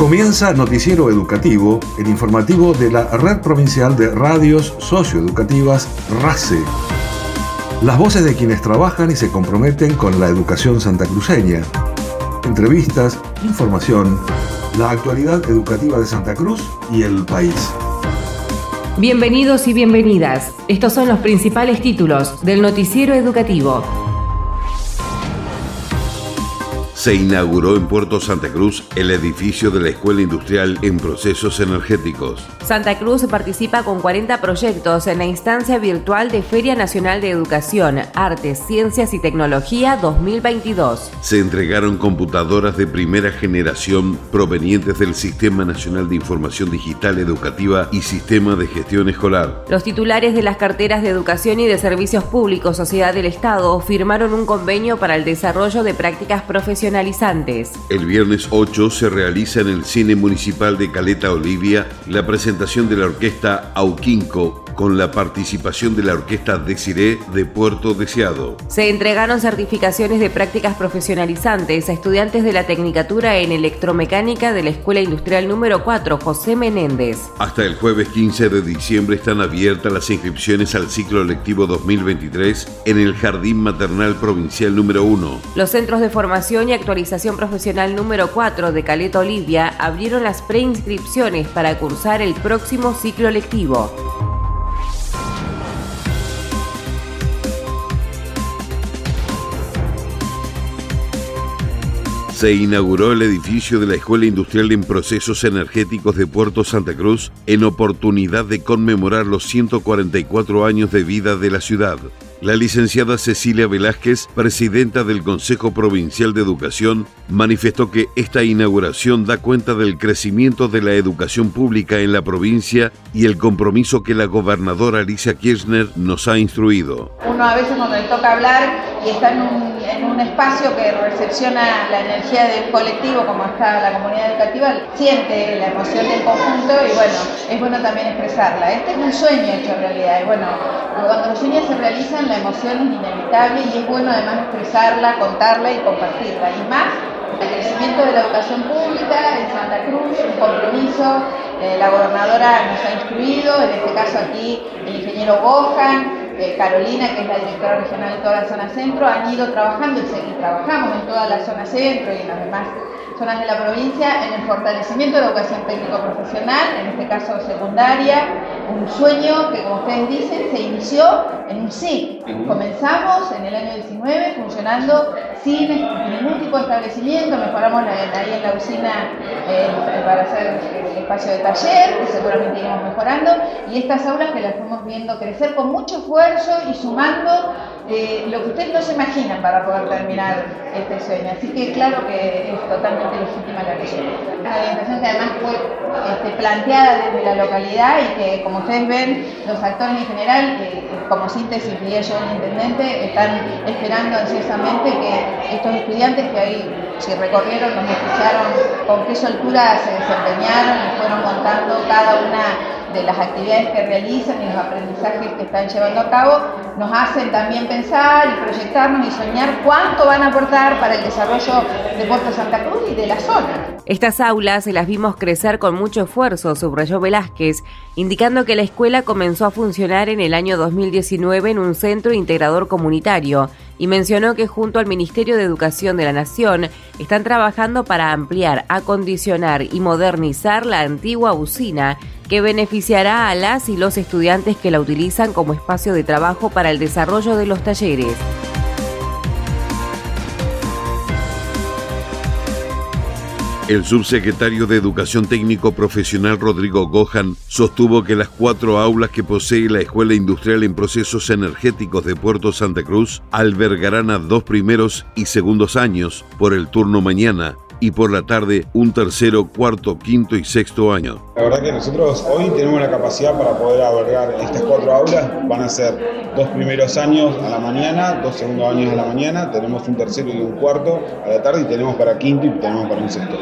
Comienza Noticiero Educativo, el informativo de la Red Provincial de Radios Socioeducativas RACE. Las voces de quienes trabajan y se comprometen con la educación santacruceña. Entrevistas, información, la actualidad educativa de Santa Cruz y el país. Bienvenidos y bienvenidas. Estos son los principales títulos del Noticiero Educativo. Se inauguró en Puerto Santa Cruz el edificio de la Escuela Industrial en Procesos Energéticos. Santa Cruz participa con 40 proyectos en la instancia virtual de Feria Nacional de Educación, Artes, Ciencias y Tecnología 2022. Se entregaron computadoras de primera generación provenientes del Sistema Nacional de Información Digital Educativa y Sistema de Gestión Escolar. Los titulares de las carteras de Educación y de Servicios Públicos Sociedad del Estado firmaron un convenio para el desarrollo de prácticas profesionales el viernes 8 se realiza en el Cine Municipal de Caleta Olivia la presentación de la orquesta Auquinco con la participación de la Orquesta Desiré de Puerto Deseado. Se entregaron certificaciones de prácticas profesionalizantes a estudiantes de la Tecnicatura en Electromecánica de la Escuela Industrial número 4, José Menéndez. Hasta el jueves 15 de diciembre están abiertas las inscripciones al ciclo lectivo 2023 en el Jardín Maternal Provincial número 1. Los centros de formación y actualización profesional número 4 de Caleta Olivia abrieron las preinscripciones para cursar el próximo ciclo lectivo. Se inauguró el edificio de la Escuela Industrial en Procesos Energéticos de Puerto Santa Cruz en oportunidad de conmemorar los 144 años de vida de la ciudad. La licenciada Cecilia Velázquez, presidenta del Consejo Provincial de Educación, manifestó que esta inauguración da cuenta del crecimiento de la educación pública en la provincia y el compromiso que la gobernadora Alicia Kirchner nos ha instruido. Uno a veces cuando le toca hablar y está en un, espacio que recepciona la energía del colectivo, como está la comunidad educativa, siente la emoción del conjunto y bueno, es bueno también expresarla. Este es un sueño hecho realidad y bueno, cuando los sueños se realizan la emoción es inevitable y es bueno además expresarla, contarla y compartirla. Y más el crecimiento de la educación pública en Santa Cruz, un compromiso, eh, la gobernadora nos ha instruido, en este caso aquí el ingeniero Bojan, eh, Carolina, que es la directora regional de toda la zona centro, han ido trabajando y trabajamos en toda la zona centro y en las demás zonas de la provincia en el fortalecimiento de la educación técnico-profesional, en este caso secundaria, un sueño que, como ustedes dicen, se inició en un SIC. Comenzamos en el año 19 funcionando sin ningún tipo de establecimiento, mejoramos ahí en la usina eh, para hacer espacio de taller, que seguramente iremos mejorando, y estas aulas que las fuimos viendo crecer con mucho esfuerzo y sumando eh, lo que ustedes no se imaginan para poder terminar este sueño. Así que claro que es totalmente legítima la ley. Una orientación que además fue este, planteada desde la localidad y que como ustedes ven, los actores en general, eh, como síntesis diría yo el intendente, están esperando ansiosamente que estos estudiantes que ahí si recorrieron, nos escucharon con qué soltura se desempeñaron y fueron contando cada una de las actividades que realizan y los aprendizajes que están llevando a cabo, nos hacen también pensar y proyectarnos y soñar cuánto van a aportar para el desarrollo de Puerto Santa Cruz y de la zona. Estas aulas las vimos crecer con mucho esfuerzo, subrayó Velázquez, indicando que la escuela comenzó a funcionar en el año 2019 en un centro integrador comunitario y mencionó que junto al Ministerio de Educación de la Nación están trabajando para ampliar, acondicionar y modernizar la antigua usina que beneficiará a las y los estudiantes que la utilizan como espacio de trabajo para el desarrollo de los talleres. El subsecretario de Educación Técnico Profesional Rodrigo Gohan sostuvo que las cuatro aulas que posee la Escuela Industrial en Procesos Energéticos de Puerto Santa Cruz albergarán a dos primeros y segundos años por el turno mañana y por la tarde un tercero, cuarto, quinto y sexto año. La verdad que nosotros hoy tenemos la capacidad para poder albergar estas cuatro aulas. Van a ser dos primeros años a la mañana, dos segundos años a la mañana, tenemos un tercero y un cuarto a la tarde y tenemos para quinto y tenemos para un sexto.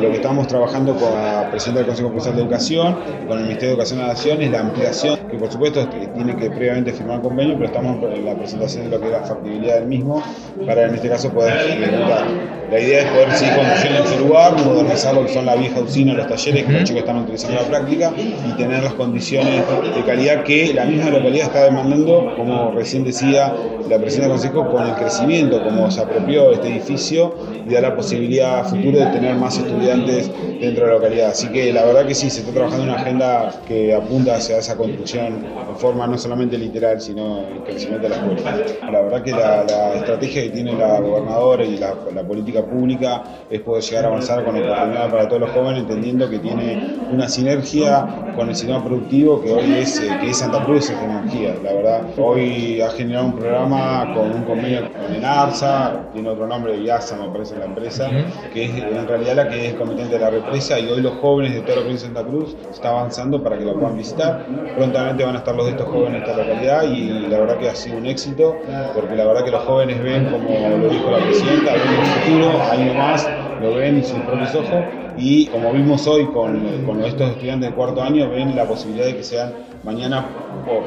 Lo que estamos trabajando con la presidenta del Consejo Provincial de Educación, con el Ministerio de Educación de la Nación, es la ampliación, que por supuesto tiene que previamente firmar convenio, pero estamos en la presentación de lo que es la factibilidad del mismo para en este caso poder ejecutar. La idea es poder seguir conduciendo en su lugar lugar, modernizar lo que son la vieja usina, los talleres que los chicos están utilizando en la práctica y tener las condiciones de calidad que la misma localidad está demandando, como recién decía la presidenta del Consejo, con el crecimiento, como se apropió este edificio y da la posibilidad a futuro de tener más estudiantes dentro de la localidad. Así que la verdad que sí, se está trabajando en una agenda que apunta hacia esa construcción de forma no solamente literal, sino el crecimiento de la escuela. La verdad que la, estrategia que tiene la gobernadora y la, política pública es poder llegar a avanzar con oportunidades para todos los jóvenes, entendiendo que tiene una sinergia con el sistema productivo que hoy es, eh, que es Santa Cruz es energía. La verdad, hoy ha generado un programa con un convenio con ENARSA, tiene otro nombre, IASA me parece la empresa, que es en realidad la que es competente de la represa y hoy los jóvenes de toda la provincia de Santa Cruz está avanzando para que lo puedan visitar. Prontamente van a estar los de estos jóvenes de esta localidad y la verdad que ha sido un éxito porque la verdad que los jóvenes ven, como lo dijo la presidenta, ven el futuro, año más, lo ven en sus propios ojos y como vimos hoy con, con estos estudiantes de cuarto año, ven la posibilidad de que sean mañana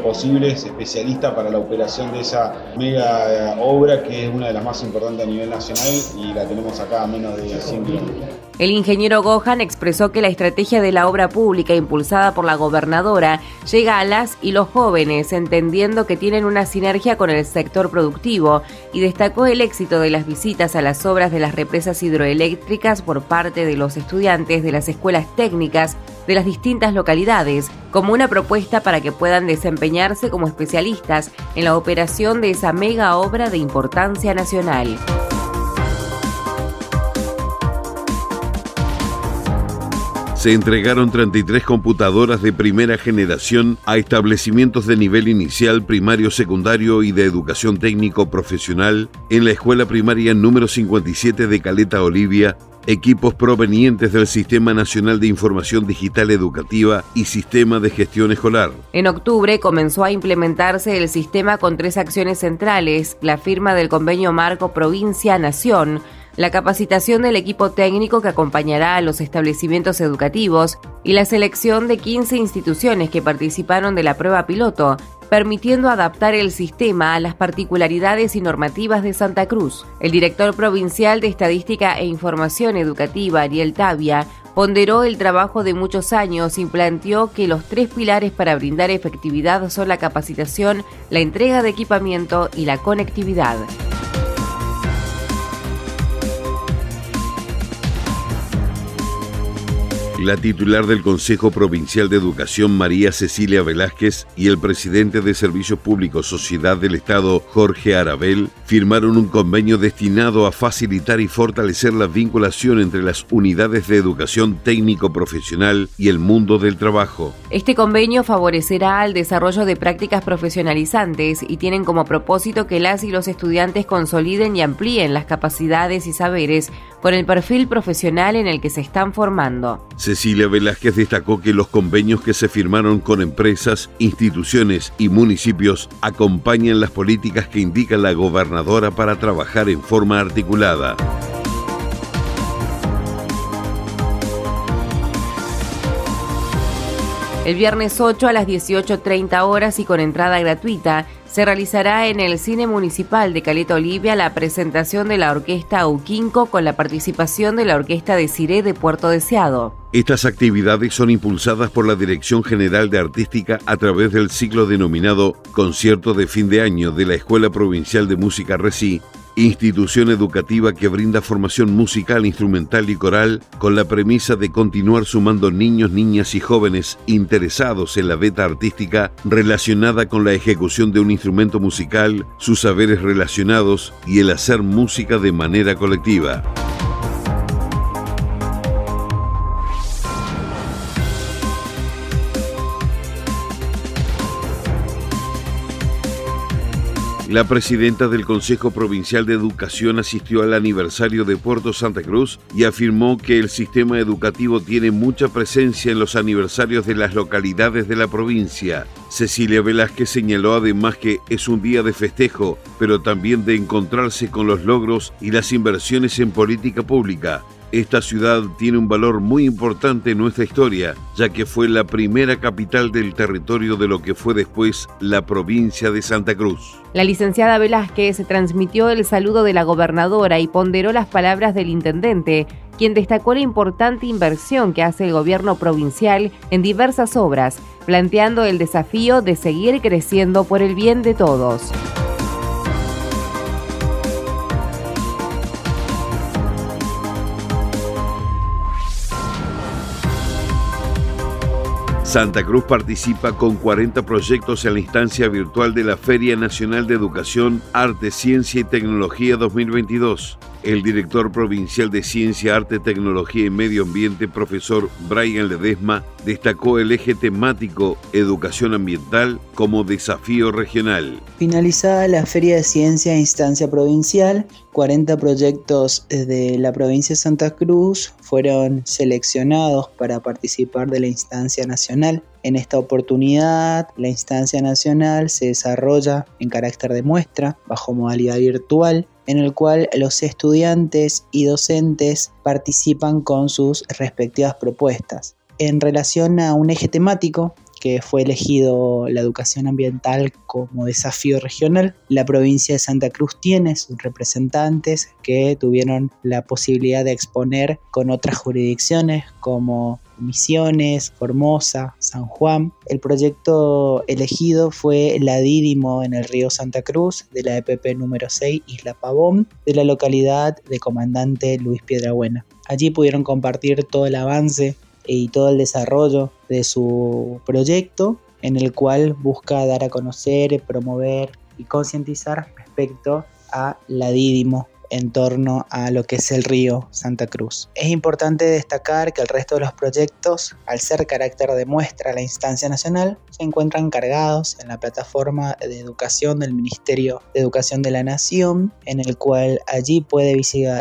posibles especialistas para la operación de esa mega obra que es una de las más importantes a nivel nacional y la tenemos acá a menos de 100 kilómetros. El ingeniero Gohan expresó que la estrategia de la obra pública impulsada por la gobernadora llega a las y los jóvenes, entendiendo que tienen una sinergia con el sector productivo, y destacó el éxito de las visitas a las obras de las represas hidroeléctricas por parte de los estudiantes de las escuelas técnicas de las distintas localidades, como una propuesta para que puedan desempeñarse como especialistas en la operación de esa mega obra de importancia nacional. Se entregaron 33 computadoras de primera generación a establecimientos de nivel inicial, primario, secundario y de educación técnico profesional en la escuela primaria número 57 de Caleta Olivia, equipos provenientes del Sistema Nacional de Información Digital Educativa y Sistema de Gestión Escolar. En octubre comenzó a implementarse el sistema con tres acciones centrales, la firma del convenio marco provincia-nación, la capacitación del equipo técnico que acompañará a los establecimientos educativos y la selección de 15 instituciones que participaron de la prueba piloto, permitiendo adaptar el sistema a las particularidades y normativas de Santa Cruz. El director provincial de Estadística e Información Educativa, Ariel Tavia, ponderó el trabajo de muchos años y planteó que los tres pilares para brindar efectividad son la capacitación, la entrega de equipamiento y la conectividad. La titular del Consejo Provincial de Educación, María Cecilia Velázquez, y el presidente de Servicios Públicos Sociedad del Estado, Jorge Arabel, firmaron un convenio destinado a facilitar y fortalecer la vinculación entre las unidades de educación técnico-profesional y el mundo del trabajo. Este convenio favorecerá el desarrollo de prácticas profesionalizantes y tienen como propósito que las y los estudiantes consoliden y amplíen las capacidades y saberes con el perfil profesional en el que se están formando. Cecilia Velázquez destacó que los convenios que se firmaron con empresas, instituciones y municipios acompañan las políticas que indica la gobernadora para trabajar en forma articulada. El viernes 8 a las 18.30 horas y con entrada gratuita se realizará en el Cine Municipal de Caleta Olivia la presentación de la Orquesta Uquinco con la participación de la Orquesta de Ciré de Puerto Deseado. Estas actividades son impulsadas por la Dirección General de Artística a través del ciclo denominado Concierto de Fin de Año de la Escuela Provincial de Música RECI institución educativa que brinda formación musical, instrumental y coral con la premisa de continuar sumando niños, niñas y jóvenes interesados en la beta artística relacionada con la ejecución de un instrumento musical, sus saberes relacionados y el hacer música de manera colectiva. La presidenta del Consejo Provincial de Educación asistió al aniversario de Puerto Santa Cruz y afirmó que el sistema educativo tiene mucha presencia en los aniversarios de las localidades de la provincia. Cecilia Velázquez señaló además que es un día de festejo, pero también de encontrarse con los logros y las inversiones en política pública Esta ciudad tiene un valor muy importante en nuestra historia, ya que fue la primera capital del territorio de lo que fue después la provincia de Santa Cruz. La licenciada Velázquez transmitió el saludo de la gobernadora y ponderó las palabras del intendente, quien destacó la importante inversión que hace el gobierno provincial en diversas obras, planteando el desafío de seguir creciendo por el bien de todos. Santa Cruz participa con 40 proyectos en la instancia virtual de la Feria Nacional de Educación, Arte, Ciencia y Tecnología 2022. El director provincial de Ciencia, Arte, Tecnología y Medio Ambiente, profesor Brian Ledesma, destacó el eje temático Educación Ambiental como desafío regional. Finalizada la Feria de Ciencia instancia provincial, 40 proyectos de la provincia de Santa Cruz fueron seleccionados para participar de la instancia nacional. En esta oportunidad, la instancia nacional se desarrolla en carácter de muestra, bajo modalidad virtual, en el cual los estudiantes y docentes participan con sus respectivas propuestas. En relación a un eje temático, que fue elegido la educación ambiental como desafío regional. La provincia de Santa Cruz tiene sus representantes que tuvieron la posibilidad de exponer con otras jurisdicciones como Misiones, Formosa, San Juan. El proyecto elegido fue la Dídimo en el río Santa Cruz de la EPP número 6 Isla Pavón de la localidad de Comandante Luis Piedrabuena. Allí pudieron compartir todo el avance y todo el desarrollo de su proyecto en el cual busca dar a conocer, promover y concientizar respecto a la Dídimo en torno a lo que es el río Santa Cruz. Es importante destacar que el resto de los proyectos, al ser carácter de muestra a la instancia nacional, se encuentran cargados en la plataforma de educación del Ministerio de Educación de la Nación, en el cual allí puede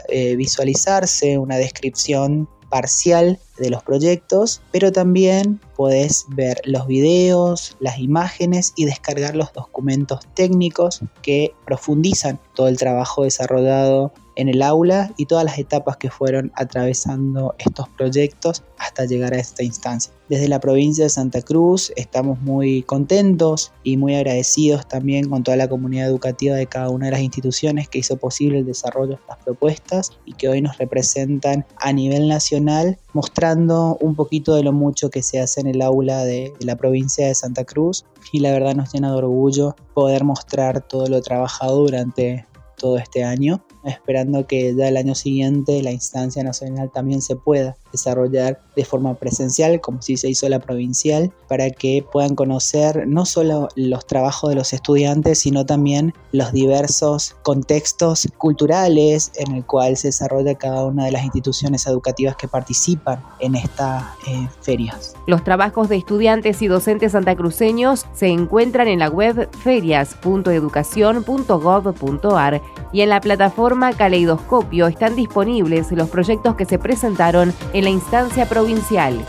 eh, visualizarse una descripción parcial de los proyectos, pero también podés ver los videos, las imágenes y descargar los documentos técnicos que profundizan todo el trabajo desarrollado en el aula y todas las etapas que fueron atravesando estos proyectos hasta llegar a esta instancia. Desde la provincia de Santa Cruz estamos muy contentos y muy agradecidos también con toda la comunidad educativa de cada una de las instituciones que hizo posible el desarrollo de estas propuestas y que hoy nos representan a nivel nacional mostrando un poquito de lo mucho que se hace en el aula de, la provincia de Santa Cruz y la verdad nos llena de orgullo poder mostrar todo lo trabajado durante todo este año, esperando que ya el año siguiente la instancia nacional también se pueda desarrollar de forma presencial, como si se hizo la provincial, para que puedan conocer no solo los trabajos de los estudiantes, sino también los diversos contextos culturales en el cual se desarrolla cada una de las instituciones educativas que participan en estas eh, ferias. Los trabajos de estudiantes y docentes santacruceños se encuentran en la web ferias.educación.gov.ar y en la plataforma Caleidoscopio están disponibles los proyectos que se presentaron en la instancia provincial.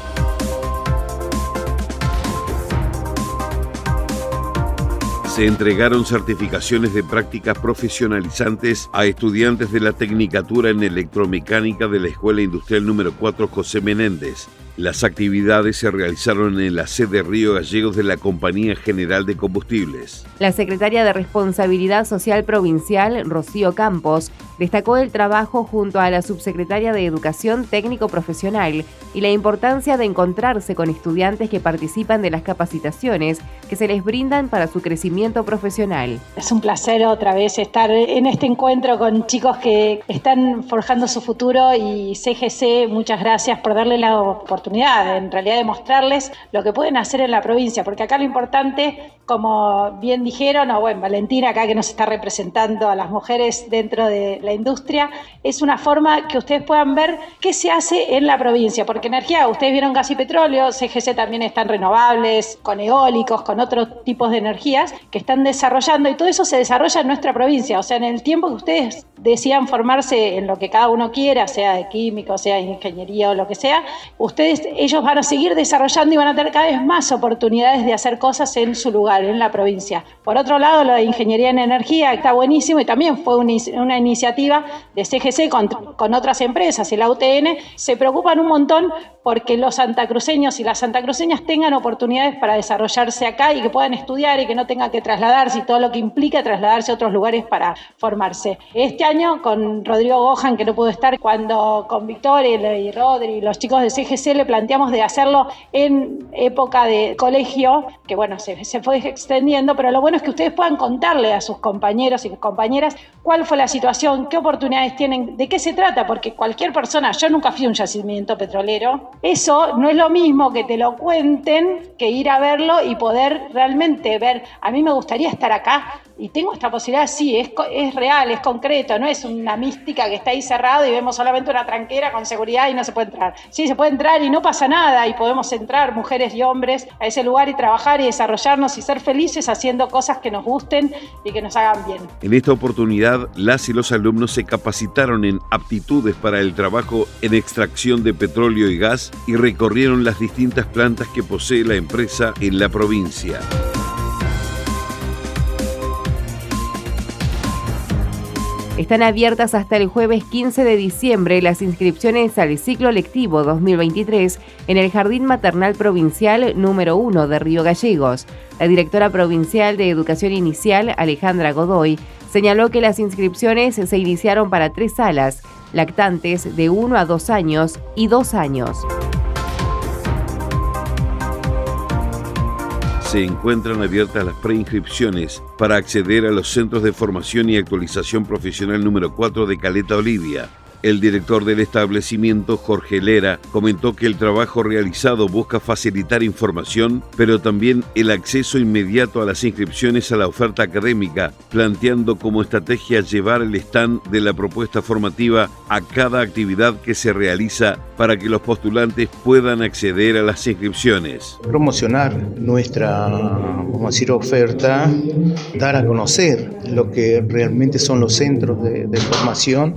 Se entregaron certificaciones de prácticas profesionalizantes a estudiantes de la Tecnicatura en Electromecánica de la Escuela Industrial número 4 José Menéndez. Las actividades se realizaron en la sede Río Gallegos de la Compañía General de Combustibles. La secretaria de Responsabilidad Social Provincial, Rocío Campos, destacó el trabajo junto a la subsecretaria de Educación Técnico Profesional y la importancia de encontrarse con estudiantes que participan de las capacitaciones que se les brindan para su crecimiento profesional. Es un placer otra vez estar en este encuentro con chicos que están forjando su futuro y CGC, muchas gracias por darle la oportunidad en realidad de mostrarles lo que pueden hacer en la provincia, porque acá lo importante, como bien dijeron, o bueno, Valentina acá que nos está representando a las mujeres dentro de la industria, es una forma que ustedes puedan ver qué se hace en la provincia, porque energía, ustedes vieron gas y petróleo, CGC también están renovables, con eólicos, con otros tipos de energías que están desarrollando y todo eso se desarrolla en nuestra provincia, o sea, en el tiempo que ustedes decían formarse en lo que cada uno quiera, sea de químico, sea de ingeniería o lo que sea, ustedes ellos van a seguir desarrollando y van a tener cada vez más oportunidades de hacer cosas en su lugar, en la provincia. Por otro lado, lo de ingeniería en energía está buenísimo y también fue una iniciativa de CGC con, con otras empresas y la UTN, se preocupan un montón porque los santacruceños y las santacruceñas tengan oportunidades para desarrollarse acá y que puedan estudiar y que no tengan que trasladarse y todo lo que implica trasladarse a otros lugares para formarse. Este año con Rodrigo Gohan, que no pudo estar, cuando con Victoria y Rodri y los chicos de CGC le planteamos de hacerlo en época de colegio, que bueno, se, se fue extendiendo, pero lo bueno es que ustedes puedan contarle a sus compañeros y compañeras cuál fue la situación, qué oportunidades tienen, de qué se trata, porque cualquier persona, yo nunca fui a un yacimiento petrolero, eso no es lo mismo que te lo cuenten que ir a verlo y poder realmente ver, a mí me gustaría estar acá y tengo esta posibilidad, sí, es, es real, es concreto, no es una mística que está ahí cerrado y vemos solamente una tranquera con seguridad y no se puede entrar. Sí, se puede entrar y no pasa nada y podemos entrar, mujeres y hombres, a ese lugar y trabajar y desarrollarnos y ser felices haciendo cosas que nos gusten y que nos hagan bien. En esta oportunidad, las y los alumnos se capacitaron en aptitudes para el trabajo en extracción de petróleo y gas y recorrieron las distintas plantas que posee la empresa en la provincia. Están abiertas hasta el jueves 15 de diciembre las inscripciones al ciclo lectivo 2023 en el Jardín Maternal Provincial número 1 de Río Gallegos. La directora provincial de Educación Inicial, Alejandra Godoy, señaló que las inscripciones se iniciaron para tres salas, lactantes de 1 a 2 años y 2 años. Se encuentran abiertas las preinscripciones para acceder a los centros de formación y actualización profesional número 4 de Caleta Olivia, el director del establecimiento, Jorge Lera, comentó que el trabajo realizado busca facilitar información, pero también el acceso inmediato a las inscripciones a la oferta académica, planteando como estrategia llevar el stand de la propuesta formativa a cada actividad que se realiza para que los postulantes puedan acceder a las inscripciones. Promocionar nuestra, vamos a decir, oferta, dar a conocer lo que realmente son los centros de, de formación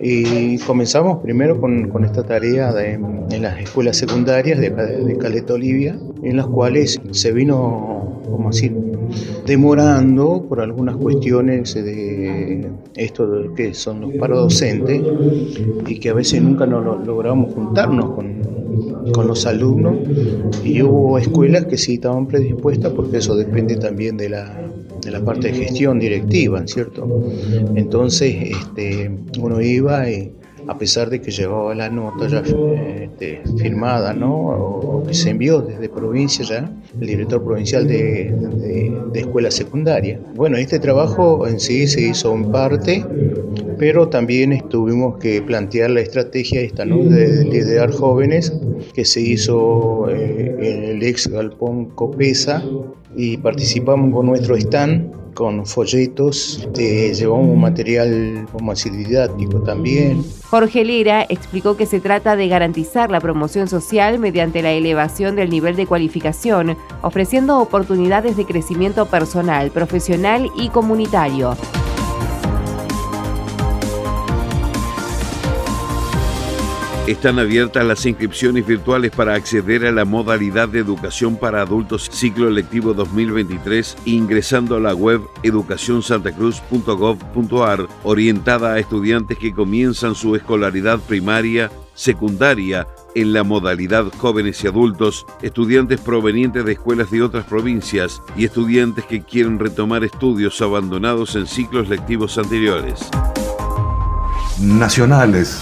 y comenzamos primero con, con esta tarea de, en las escuelas secundarias de, de Caleta Olivia, en las cuales se vino, como decir, demorando por algunas cuestiones de esto que son los paros docentes y que a veces nunca nos logramos juntarnos con, con los alumnos y hubo escuelas que sí estaban predispuestas porque eso depende también de la, de la parte de gestión directiva, ¿cierto? Entonces este, uno iba y a pesar de que llevaba la nota ya este, firmada, ¿no? O, que se envió desde provincia ya, el director provincial de, de, escuela secundaria. Bueno, este trabajo en sí se hizo en parte, pero también tuvimos que plantear la estrategia esta, ¿no? De, liderar jóvenes, que se hizo eh, en el ex galpón Copesa y participamos con nuestro stand con folletos, llevamos material como así didáctico también. Jorge Lera explicó que se trata de garantizar la promoción social mediante la elevación del nivel de cualificación, ofreciendo oportunidades de crecimiento personal, profesional y comunitario. Están abiertas las inscripciones virtuales para acceder a la modalidad de educación para adultos ciclo lectivo 2023 ingresando a la web educacionsantacruz.gov.ar orientada a estudiantes que comienzan su escolaridad primaria, secundaria, en la modalidad jóvenes y adultos, estudiantes provenientes de escuelas de otras provincias y estudiantes que quieren retomar estudios abandonados en ciclos lectivos anteriores. Nacionales.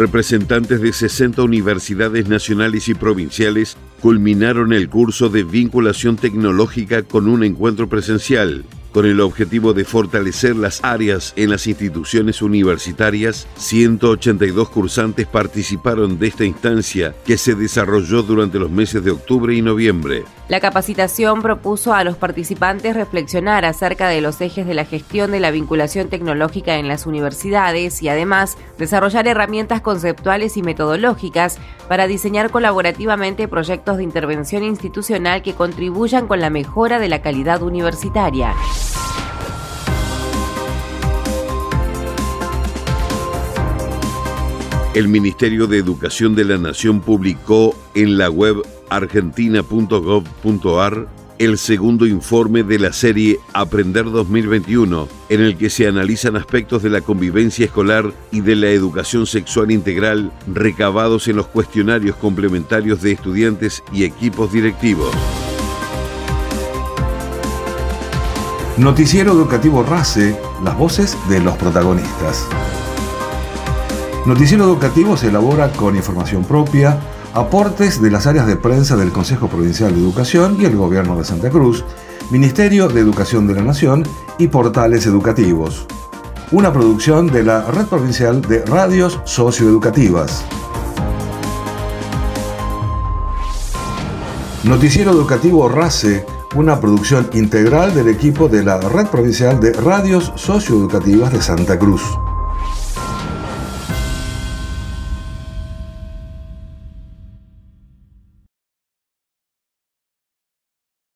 Representantes de 60 universidades nacionales y provinciales culminaron el curso de vinculación tecnológica con un encuentro presencial con el objetivo de fortalecer las áreas en las instituciones universitarias, 182 cursantes participaron de esta instancia que se desarrolló durante los meses de octubre y noviembre. La capacitación propuso a los participantes reflexionar acerca de los ejes de la gestión de la vinculación tecnológica en las universidades y además desarrollar herramientas conceptuales y metodológicas para diseñar colaborativamente proyectos de intervención institucional que contribuyan con la mejora de la calidad universitaria. El Ministerio de Educación de la Nación publicó en la web argentina.gov.ar el segundo informe de la serie Aprender 2021, en el que se analizan aspectos de la convivencia escolar y de la educación sexual integral recabados en los cuestionarios complementarios de estudiantes y equipos directivos. Noticiero Educativo RACE, las voces de los protagonistas. Noticiero Educativo se elabora con información propia, aportes de las áreas de prensa del Consejo Provincial de Educación y el Gobierno de Santa Cruz, Ministerio de Educación de la Nación y portales educativos. Una producción de la Red Provincial de Radios Socioeducativas. Noticiero Educativo RACE, una producción integral del equipo de la Red Provincial de Radios Socioeducativas de Santa Cruz.